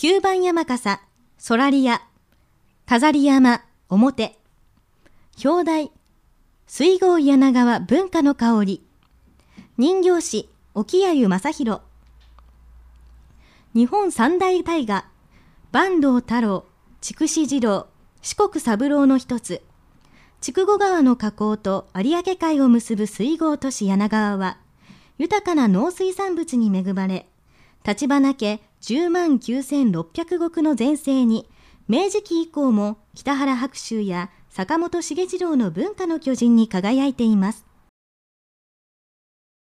九番山笠、ソラリア、飾り山、表、表題、水郷柳川文化の香り、人形師、沖谷正宏、日本三大大河、坂東太郎、筑紫二郎、四国三郎の一つ、筑後川の河口と有明海を結ぶ水郷都市柳川は、豊かな農水産物に恵まれ、立花家10万9600石の前世に、明治期以降も北原白秋や坂本重次郎の文化の巨人に輝いています。